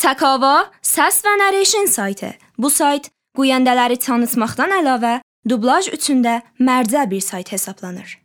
Takava səs və narration saytı. Bu sayt güyəndələri tanıtmaqdan əlavə, dublaş üçün də mərcə bir sayt hesablanır.